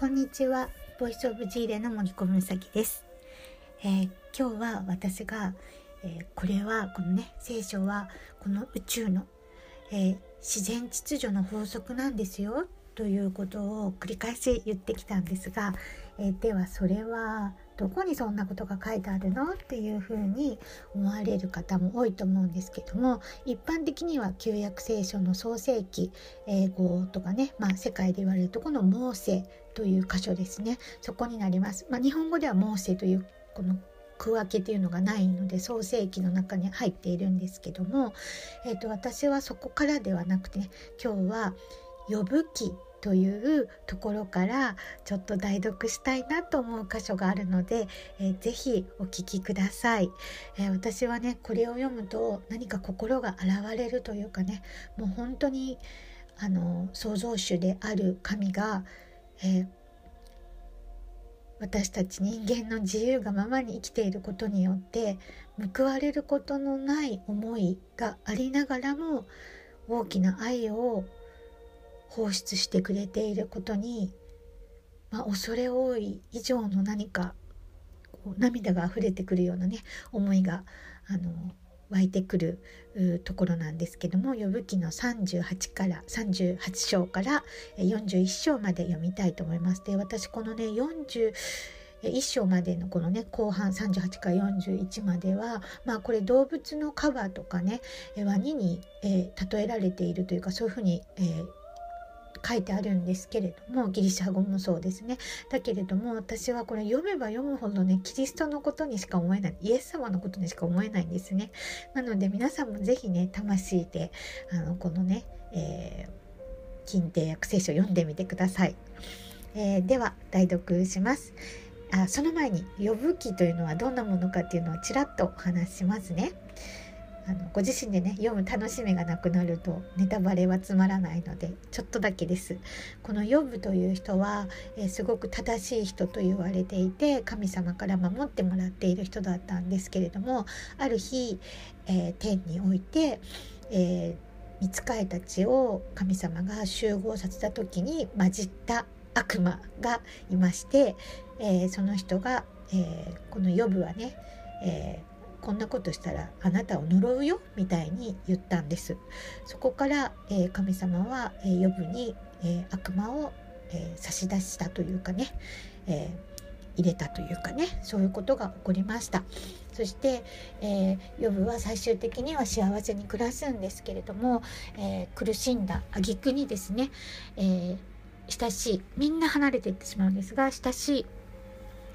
こんにちは。ボイスオブジーレの森小むさです、えー、今日は私が、えー、これはこのね聖書はこの宇宙の、えー、自然秩序の法則なんですよということを繰り返し言ってきたんですが、えではそれはどこにそんなことが書いてあるのっていうふうに思われる方も多いと思うんですけども一般的には旧約聖書の創世記英語とかね、まあ、世界で言われるとこのモーセという箇所ですねそこになります。まあ、日本語ではモーセというこの区分けというのがないので創世記の中に入っているんですけども、えーと、私はそこからではなくて、ね、今日は呼ぶ記というところからちょっと代読したいなと思う箇所があるので、えー、ぜひお聞きください、えー、私はねこれを読むと何か心が洗われるというかねもう本当にあの創造主である神が、えー、私たち人間の自由がままに生きていることによって報われることのない思いがありながらも大きな愛を放出してくれていることに、まあ、恐れ多い以上の何かこう涙が溢れてくるようなね思いがあの湧いてくるところなんですけども呼ぶ記の38から38章から41章まで読みたいと思います。で私このね40 1章までのこのね後半38から41まではまあこれ動物のカバーとかねワニに、えー、例えられているというかそういうふうに、えー、書いてあるんですけれどもギリシャ語もそうですね。だけれども私はこれ読めば読むほどねキリストのことにしか思えないイエス様のことにしか思えないんですね。なので皆さんも是非ね魂であのこのね、えー、近帝訳聖書読んでみてください、えー、では代読します。あその前に呼ぶ記というのはどんなものかっていうのをちらっとお話ししますね。あのご自身でね読む楽しみがなくなるとネタバレはつまらないのでちょっとだけです。このヨブという人は、えー、すごく正しい人と言われていて神様から守ってもらっている人だったんですけれどもある日、えー、天において、えー、見つかいたちを神様が集合させた時に混じった悪魔がいまして、えその人が、えこのヨブはね、えこんなことしたらあなたを呪うよみたいに言ったんです。そこから、えー、神様は、えー、ヨブに、えー、悪魔を、え差し出したというかね、え入れたというかねそういうことが起こりました。そして、えー、ヨブは最終的には幸せに暮らすんですけれども、え苦しんだ挙句にですね、え親しいみんな離れていってしまうんですが親しい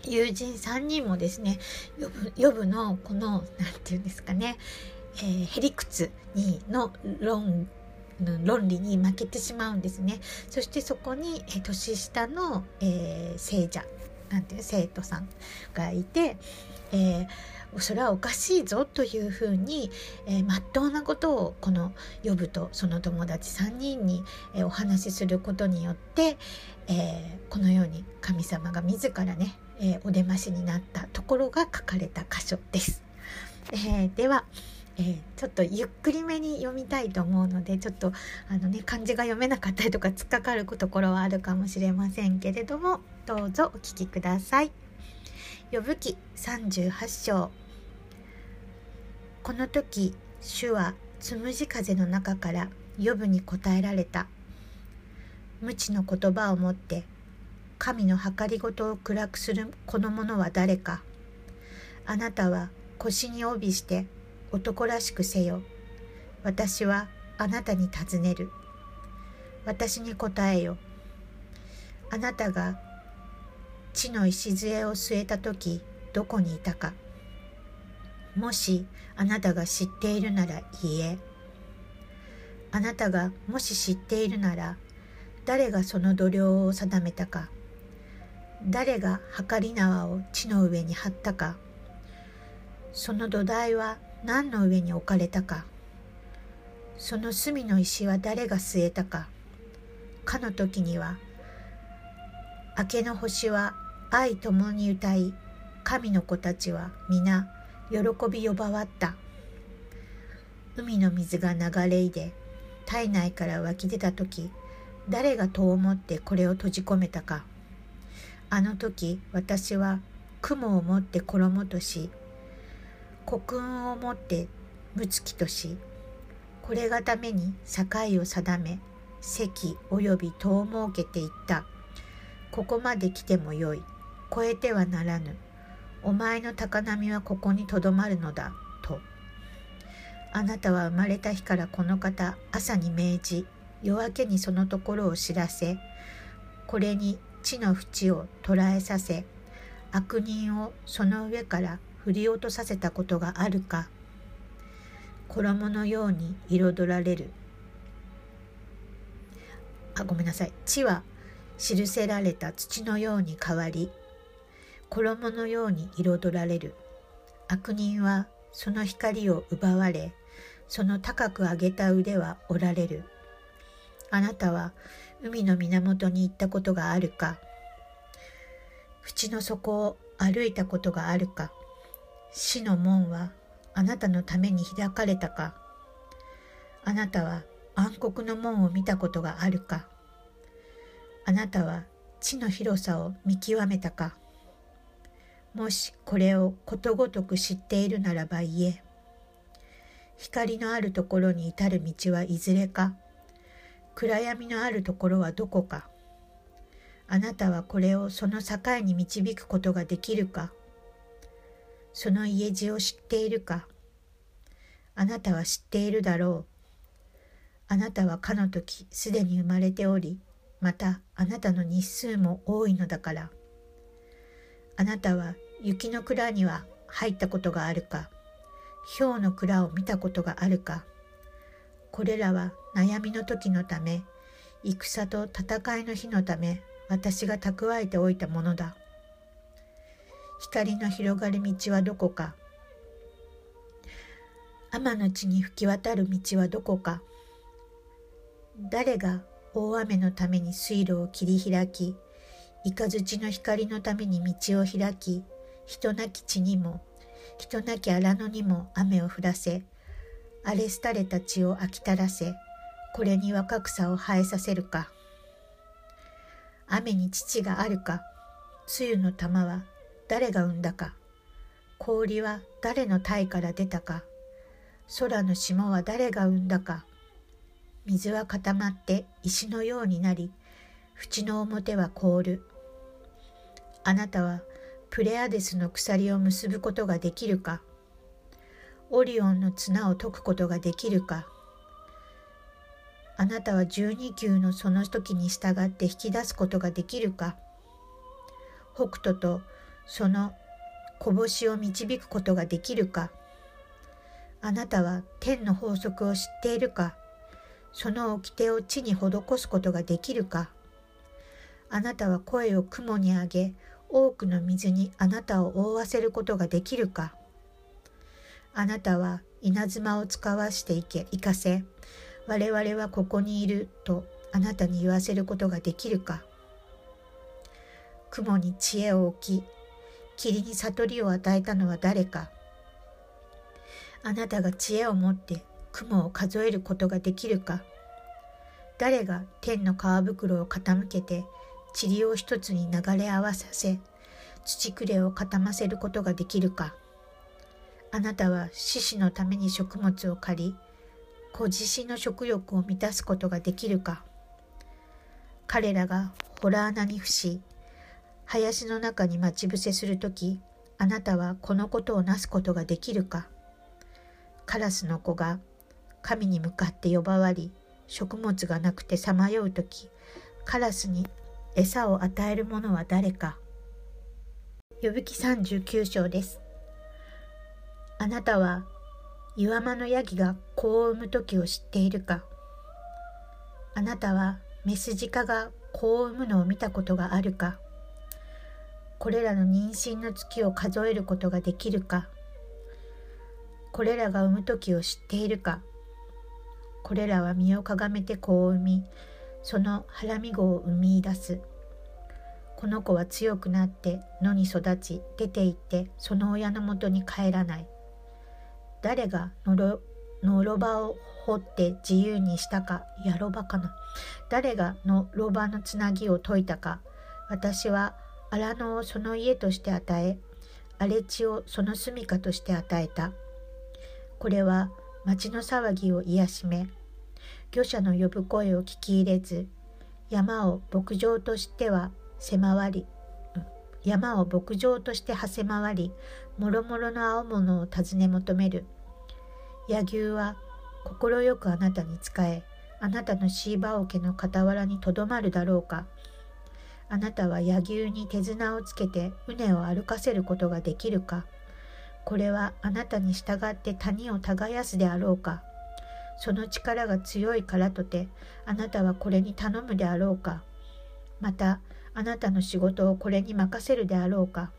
友人3人もですねヨブのこの何て言うんですかね、えー、へりくつにの論論理に負けてしまうんですね。そしてそこに、えー、年下の、えー、聖者なんていう生徒さんがいて、えーそれはおかしいぞというふうに、えー、真っ当なことをこの呼ぶとその友達3人に、えー、お話しすることによって、えー、このように神様が自らねえー、お出ましになったところが書かれた箇所です。えー、では、えー、ちょっとゆっくりめに読みたいと思うのでちょっとあのね漢字が読めなかったりとか突っかかるところはあるかもしれませんけれどもどうぞお聞きください。呼ぶ記38章この時主はつむじ風の中から呼ぶに答えられた無知の言葉を持って神の計りごとを暗くするこの者は誰か。あなたは腰に帯して男らしくせよ。私はあなたに尋ねる。私に答えよ。あなたが地の礎を据えた時どこにいたか。もしあなたが知っているなら言え。あなたがもし知っているなら誰がその度量を定めたか。誰が計り縄を地の上に張ったか。その土台は何の上に置かれたか。その隅の石は誰が据えたか。かの時には明けの星は愛共に歌い神の子たちは皆喜び呼ばわった。海の水が流れいで体内から湧き出た時誰が戸を持ってこれを閉じ込めたか。あの時私は雲を持って衣とし黒雲を持って睦月としこれがために境を定め席及び戸を設けていった。ここまで来てもよい。越えてはならぬ。お前の高波はここにとどまるのだ。と。あなたは生まれた日からこの方朝に命じ夜明けにそのところを知らせこれに地の淵を捉えさせ悪人をその上から振り落とさせたことがあるか衣のように彩られる。あごめんなさい。地は記せられた土のように変わり衣のように彩られる。悪人はその光を奪われその高く上げた腕は折られる。あなたは海の源に行ったことがあるか。淵の底を歩いたことがあるか。死の門はあなたのために開かれたか。あなたは暗黒の門を見たことがあるか。あなたは地の広さを見極めたか。もしこれをことごとく知っているならば言え。光のあるところに至る道はいずれか。暗闇のあるところはどこか。あなたはこれをその境に導くことができるか。その家路を知っているか。あなたは知っているだろう。あなたはかの時すでに生まれておりまたあなたの日数も多いのだから。あなたは雪の蔵には入ったことがあるか。氷の蔵を見たことがあるか。これらは悩みの時のため戦と戦いの日のため私が蓄えておいたものだ。光の広がる道はどこか。天の地に吹き渡る道はどこか。誰が大雨のために水路を切り開き雷の光のために道を開き人なき地にも人なき荒野にも雨を降らせ荒れ廃れた地を飽きたらせこれに若草を生えさせるか。雨に乳があるか梅雨の玉は誰が生んだか。氷は誰の体から出たか。空の霜は誰が生んだか。水は固まって石のようになり縁の表は凍る。あなたはプレアデスの鎖を結ぶことができるか。オリオンの綱を解くことができるか。あなたは12球のその時に従って引き出すことができるか。北斗とその拳を導くことができるか。あなたは天の法則を知っているか。その掟を地に施すことができるか。あなたは声を雲に上げ多くの水にあなたを覆わせることができるか。あなたは稲妻を使わしていけ行かせ。我々はここにいるとあなたに言わせることができるか。雲に知恵を置き霧に悟りを与えたのは誰か。あなたが知恵を持って雲を数えることができるか。誰が天の皮袋を傾けて塵を一つに流れ合わさせ土くれを固ませることができるか。あなたは獅子のために食物を借り子自身の食欲を満たすことができるか彼らがホラー穴に伏し林の中に待ち伏せするとき、あなたはこのことをなすことができるかカラスの子が神に向かって呼ばわり、食物がなくてさまようとき、カラスに餌を与える者は誰か。呼びき39章です。あなたは岩間のヤギが子を産む時を知っているか？あなたはメスジカが子を産むのを見たことがあるか？これらの妊娠の月を数えることができるか？これらが産む時を知っているか？これらは身をかがめて子を産みその腹み子を生み出す。この子は強くなって野に育ち出て行ってその親のもとに帰らない。誰がのろのろばを掘って自由にしたかやろばかな。誰がのろばのつなぎを解いたか私は荒野をその家として与え荒れ地をその住処として与えた。これは町の騒ぎを癒しめ漁者の呼ぶ声を聞き入れず山を牧場としては狭まり山を牧場としてはせ回りもろもろの青物を尋ね求める。柳生は快くあなたに仕えあなたのシーバオ家の傍らにとどまるだろうか。あなたは柳生に手綱をつけて畝を歩かせることができるか。これはあなたに従って谷を耕すであろうか。その力が強いからとてあなたはこれに頼むであろうか。またあなたの仕事をこれに任せるであろうか。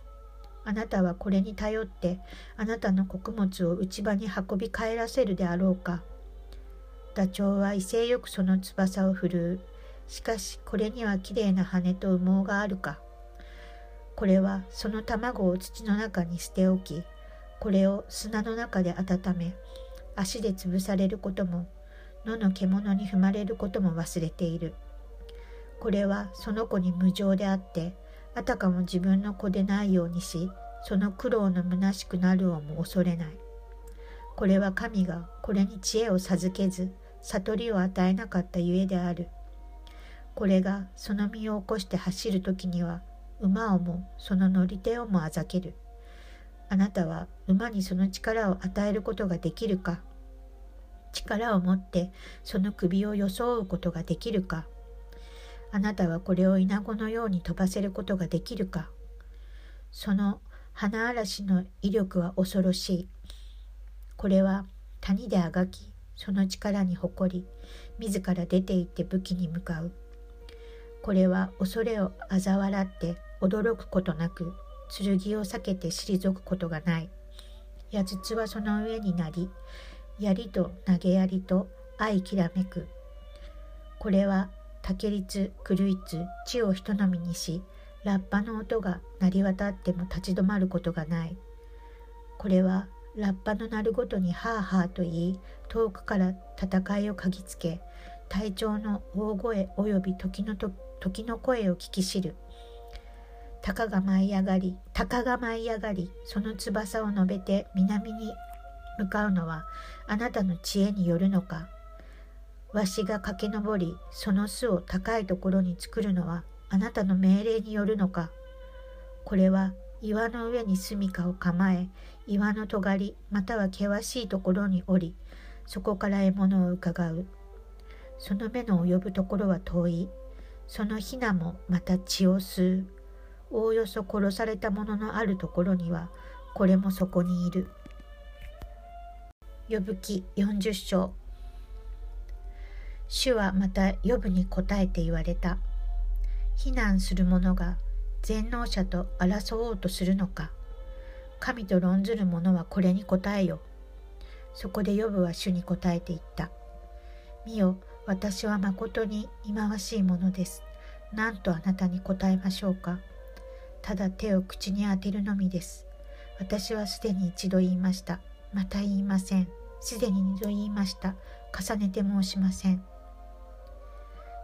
あなたはこれに頼ってあなたの穀物を内場に運び帰らせるであろうか。ダチョウは威勢よくその翼を振るう。しかしこれにはきれいな羽と羽毛があるか。これはその卵を土の中に捨ておきこれを砂の中で温め足で潰されることも野の獣に踏まれることも忘れている。これはその子に無情であってあたかも自分の子でないようにしその苦労の虚しくなるをも恐れない。これは神がこれに知恵を授けず悟りを与えなかったゆえである。これがその身を起こして走る時には馬をもその乗り手をもあざける。あなたは馬にその力を与えることができるか。力を持ってその首を装うことができるか。あなたはこれをイナゴのように飛ばせることができるか？その花嵐の威力は恐ろしい。これは谷であがき、その力に誇り、自ら出て行って武器に向かう。これは恐れを嘲笑って驚くことなく剣を避けて退くことがない矢筒はその上になり槍と投げ槍と相きらめくこれは竹律狂いつ地を人のみにしラッパの音が鳴り渡っても立ち止まることがないこれはラッパの鳴るごとにハーハーと言い遠くから戦いを嗅ぎつけ隊長の大声及び時の時の声を聞き知る。鷹が舞い上がり、鷹が舞い上がり、その翼を述べて南に向かうのはあなたの知恵によるのか。わしが駆け上り、その巣を高いところに作るのはあなたの命令によるのか。これは岩の上に住処を構え、岩の尖り、または険しいところに降り、そこから獲物をうかがう。その目の及ぶところは遠い。そのヒナもまた血を吸う。おおよそ殺されたもののあるところには、これもそこにいる。呼ぶ記40章主はまた呼ぶに答えて言われた。非難する者が全能者と争おうとするのか。神と論ずる者はこれに答えよ。そこで呼ぶは主に答えて言った。見よ、私は誠に忌まわしいものです。何とあなたに答えましょうか。ただ手を口に当てるのみです。私はすでに一度言いました。また言いません。すでに二度言いました。重ねて申しません。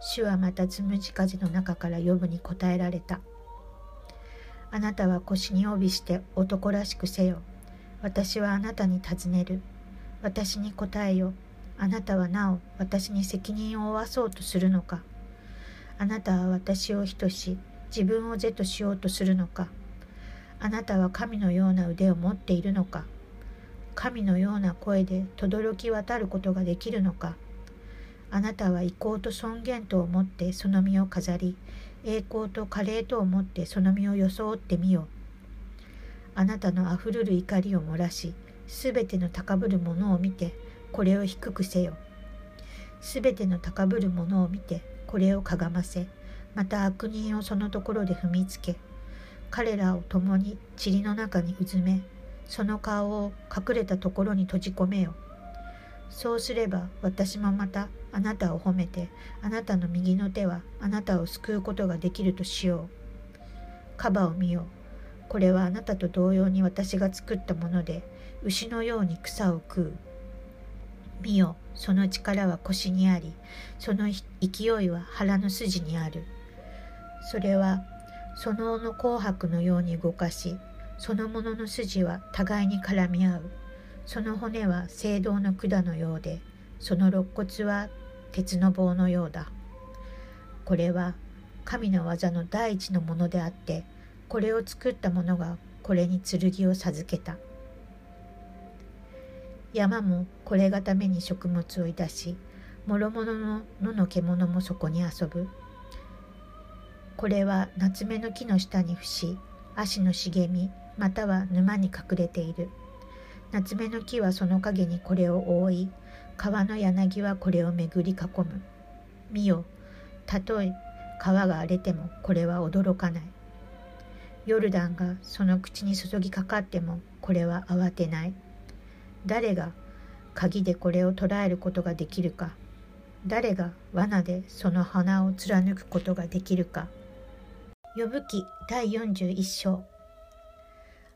主はまたつむじ風の中から呼ぶに答えられた。あなたは腰に帯びして男らしくせよ。私はあなたに尋ねる。私に答えよ。あなたはなお私に責任を負わそうとするのかあなたは私を人し自分を是としようとするのかあなたは神のような腕を持っているのか神のような声で轟き渡ることができるのかあなたは意向と尊厳と思ってその身を飾り栄光と華麗と思ってその身を装ってみよあなたのあふるる怒りを漏らしすべての高ぶる者を見てこれを低くせよ。すべての高ぶる者を見て、これをかがませ、また悪人をそのところで踏みつけ、彼らを共に塵の中にうずめ、その顔を隠れたところに閉じ込めよ。そうすれば私もまたあなたを褒めて、あなたの右の手はあなたを救うことができるとしよう。カバを見よ。これはあなたと同様に私が作ったもので、牛のように草を食う。見よその力は腰にありその勢いは腹の筋にあるそれはそのの紅白のように動かしそのものの筋は互いに絡み合うその骨は青銅の管のようでその肋骨は鉄の棒のようだ。これは神の技の第一のものであってこれを作った者がこれに剣を授けた。山もこれがために食物をいたし諸々の野の獣もそこに遊ぶ。これは夏目の木の下に伏し足の茂みまたは沼に隠れている。夏目の木はその陰にこれを覆い川の柳はこれを巡り囲む。見よたとえ川が荒れてもこれは驚かない。ヨルダンがその口に注ぎかかってもこれは慌てない。誰が鍵でこれを捕らえることができるか。誰が罠でその鼻を貫くことができるか。呼ぶ記第41章。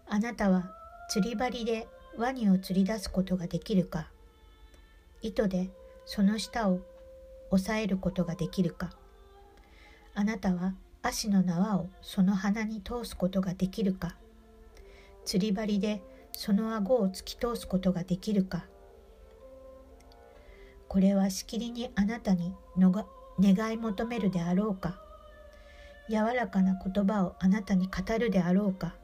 あなたは釣り針でワニを釣り出すことができるか。糸でその下を押さえることができるか。あなたは足の縄をその鼻に通すことができるか。釣り針でその顎を突き通すことができるか。これはしきりにあなたにのが願い求めるであろうか。柔らかな言葉をあなたに語るであろうか。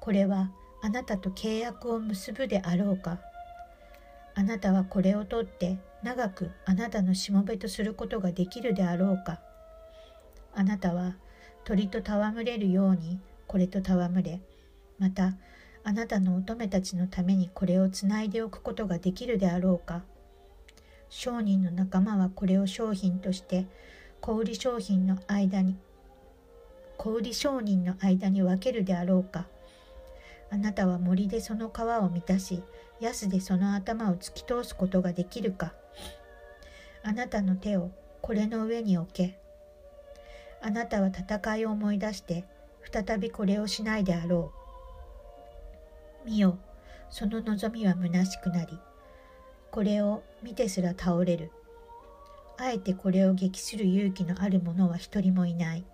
これはあなたと契約を結ぶであろうか。あなたはこれを取って長くあなたのしもべとすることができるであろうか。あなたは鳥と戯れるようにこれと戯れまたあなたの乙女たちのためにこれをつないでおくことができるであろうか。商人の仲間はこれを商品として小売商品の間に小売商人の間に分けるであろうか。あなたは森でその皮を満たし安でその頭を突き通すことができるかあなたの手をこれの上に置けあなたは戦いを思い出して再びこれをしないであろう。見よ、その望みは虚しくなり、これを見てすら倒れる。あえてこれを撃する勇気のある者は一人もいない。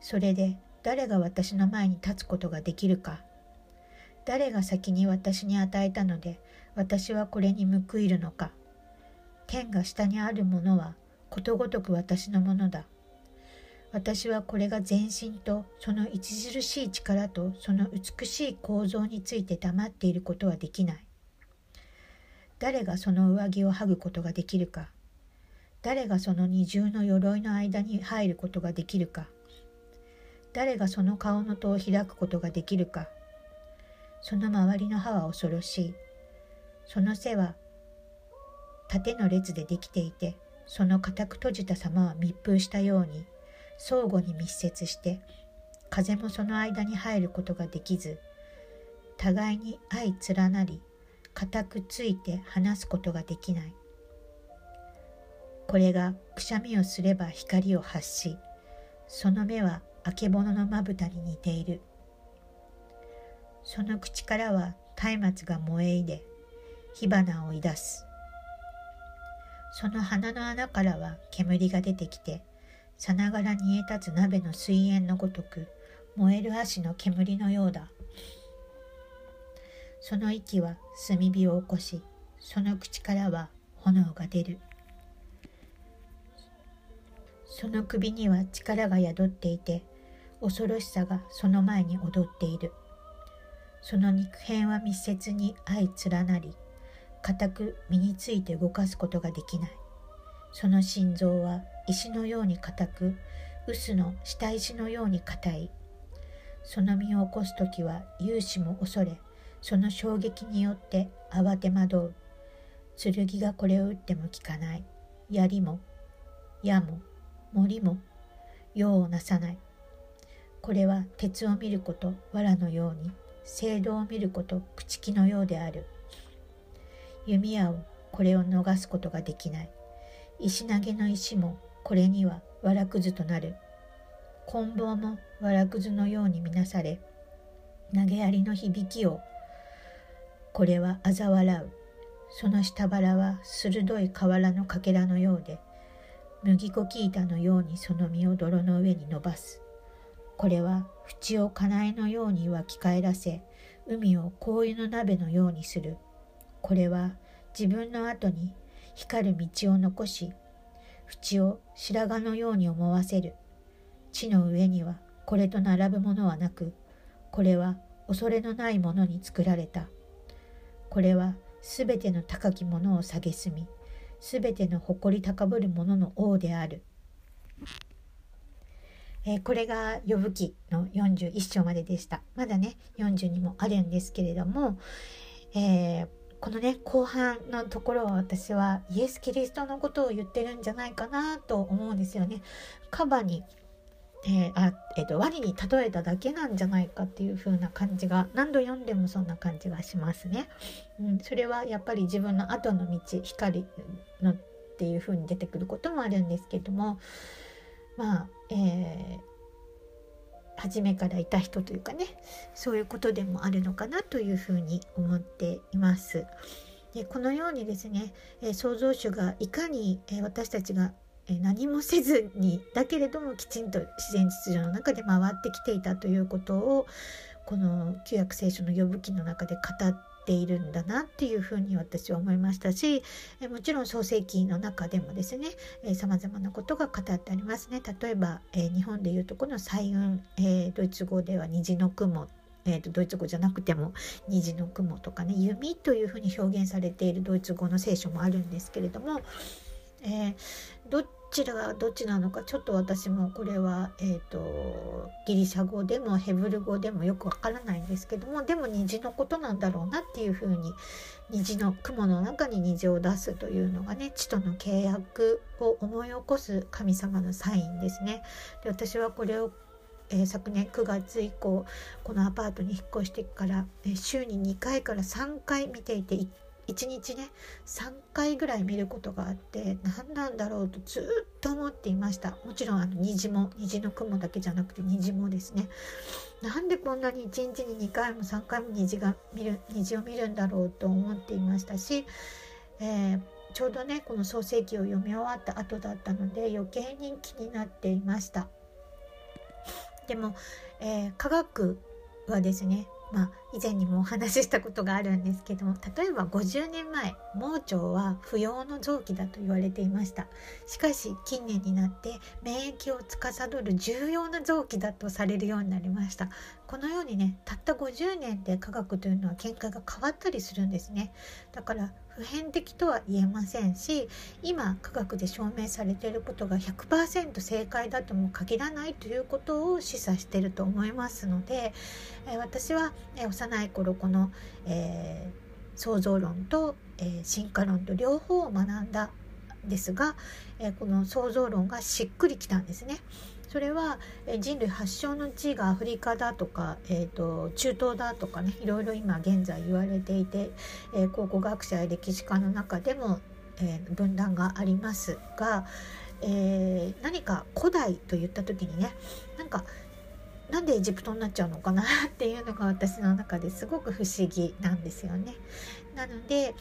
それで誰が私の前に立つことができるか。誰が先に私に与えたので私はこれに報いるのか。天が下にあるものはことごとく私のものだ。私はこれが全身とその著しい力とその美しい構造について黙っていることはできない。誰がその上着を剥ぐことができるか。誰がその二重の鎧の間に入ることができるか。誰がその顔の戸を開くことができるか。その周りの歯は恐ろしい。その背は縦の列でできていて、その固く閉じた様は密封したように、相互に密接して風もその間に入ることができず互いに相連なり固くついて離すことができないこれがくしゃみをすれば光を発しその目はあけぼののまぶたに似ている。その口からは松明が燃えいで火花をいだす。その鼻の穴からは煙が出てきてさながら煮え立つ鍋の水煙のごとく燃える足の煙のようだ。その息は炭火を起こしその口からは炎が出る。その首には力が宿っていて恐ろしさがその前に踊っている。その肉片は密接に相連なり固く身について動かすことができない。その心臓は石のように硬く臼の下石のように硬い。その身を起こす時は勇士も恐れその衝撃によって慌て惑う。剣がこれを打っても効かない。槍も矢も森も用をなさない。これは鉄を見ること藁のように聖堂を見ること朽木のようである弓矢をこれを逃すことができない石投げの石もこれにはわくずとなる。棍棒もわくずのようにみなされ、投げやりの響きを、これは嘲笑う。その下腹は鋭い瓦のかけらのようで、麦粉き板のようにその実を泥の上に伸ばすこれは縁をかなえのように湧き返らせ海を香油の鍋のようにする。これは自分の後に光る道を残し縁を白髪のように思わせる。地の上にはこれと並ぶものはなくこれは恐れのないものに作られた。これはすべての高きものを蔑みすべての誇り高ぶる者の王である。えー、これが「呼ぶ記」の41章まででした。まだね42もあるんですけれども、えー、このね後半のところは私はイエス・キリストのことを言ってるんじゃないかなと思うんですよね。カバにえー、あえーと、ワニに例えただけなんじゃないかっていう風な感じが何度読んでもそんな感じがしますね。うん、それはやっぱり自分の後の道光のっていう風に出てくることもあるんですけどもまあ、えー、初めからいた人というかねそういうことでもあるのかなというふうに思っています。でこのようにですね、え、創造主がいかに、え、私たちが何もせずにだけれどもきちんと自然秩序の中で回ってきていたということをこの旧約聖書の呼ぶ記の中で語っているんだなっていうふうに私は思いましたしもちろん創世記の中でもですねさまざまなことが語ってありますね。例えば、え、日本でいうとこの彩雲、え、ドイツ語では虹の雲えーと、ドイツ語じゃなくても虹の雲とかね弓というふうに表現されているドイツ語の聖書もあるんですけれどもえー、どちらがどっちなのかちょっと私もこれは、えーと、ギリシャ語でもヘブル語でもよくわからないんですけどもでも虹のことなんだろうなっていうふうに虹の雲の中に虹を出すというのがね地との契約を思い起こす神様のサインですね。で私はこれをえ、昨年9月以降このアパートに引っ越してから、え、週に2回から3回見ていて1 1日ね3回ぐらい見ることがあって何なんだろうとずっと思っていました。もちろんあの虹も虹の雲だけじゃなくて虹もですね。なんでこんなに1日に2回も3回も虹が見る虹を見るんだろうと思っていましたし、えー、ちょうどねこの創世記を読み終わった後だったので余計に気になっていました。でも、えー、科学はですねまあ、以前にもお話ししたことがあるんですけども例えば50年前盲腸は不要の臓器だと言われていました。しかし近年になって免疫を司る重要な臓器だとされるようになりました。このようにねたった50年で科学というのは見解が変わったりするんですね。だから普遍的とは言えませんし今科学で証明されていることが100%正解だとも限らないということを示唆していると思いますので、え私は、え幼い頃この、えー、創造論と、えー、進化論と両方を学んだんですが、えー、この創造論がしっくりきたんですね。それは人類発祥の地がアフリカだとか、えーと、中東だとかねいろいろ今現在言われていて、え、考古学者や歴史家の中でも、え、分断がありますが、えー、何か古代と言った時にねなんかなんでエジプトになっちゃうのかなっていうのが私の中ですごく不思議なんですよね。なので、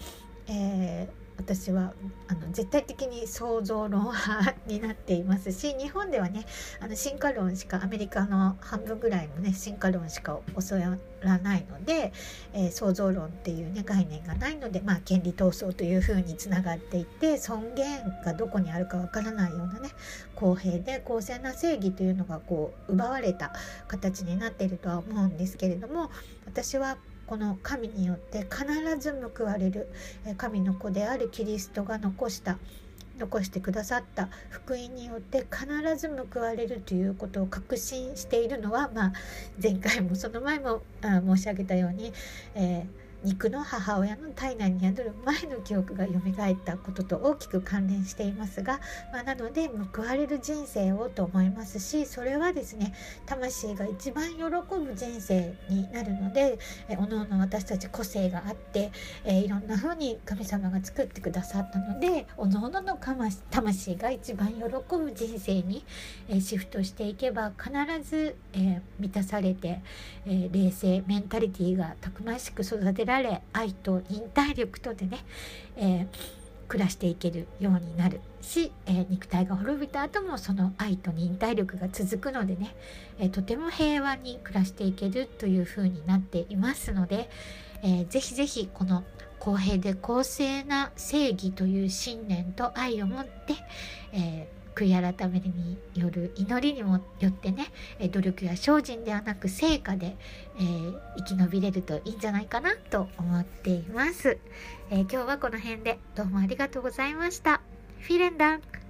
えー私はあの絶対的に創造論派になっていますし日本ではねあの進化論しかアメリカの半分ぐらいもね進化論しか教わらないので、えー、創造論っていう、ね、概念がないので、まあ、権利闘争というふうにつながっていって尊厳がどこにあるかわからないようなね公平で公正な正義というのがこう奪われた形になっているとは思うんですけれども私はこの神によって必ず報われる神の子であるキリストが残した残してくださった福音によって必ず報われるということを確信しているのは、まあ、前回もその前も申し上げたように、えー肉の母親の体内に宿る前の記憶が蘇ったことと大きく関連していますが、まあ、なので報われる人生をと思いますしそれはですね魂が一番喜ぶ人生になるのでえおのおの私たち個性があって、えいろんな風に神様が作ってくださったのでおのおのの魂が一番喜ぶ人生に、えシフトしていけば必ず、え満たされて、え冷静メンタリティーがたくましく育てられれ愛と忍耐力とでね、えー、暮らしていけるようになるし、えー、肉体が滅びた後もその愛と忍耐力が続くのでね、えー、とても平和に暮らしていけるというふうになっていますので、えー、ぜひぜひこの公平で公正な正義という信念と愛を持って、えー悔い改めによる祈りにもよってね努力や精進ではなく成果で、えー、生き延びれるといいんじゃないかなと思っています、えー、今日はこの辺でどうもありがとうございました。フィレンダン。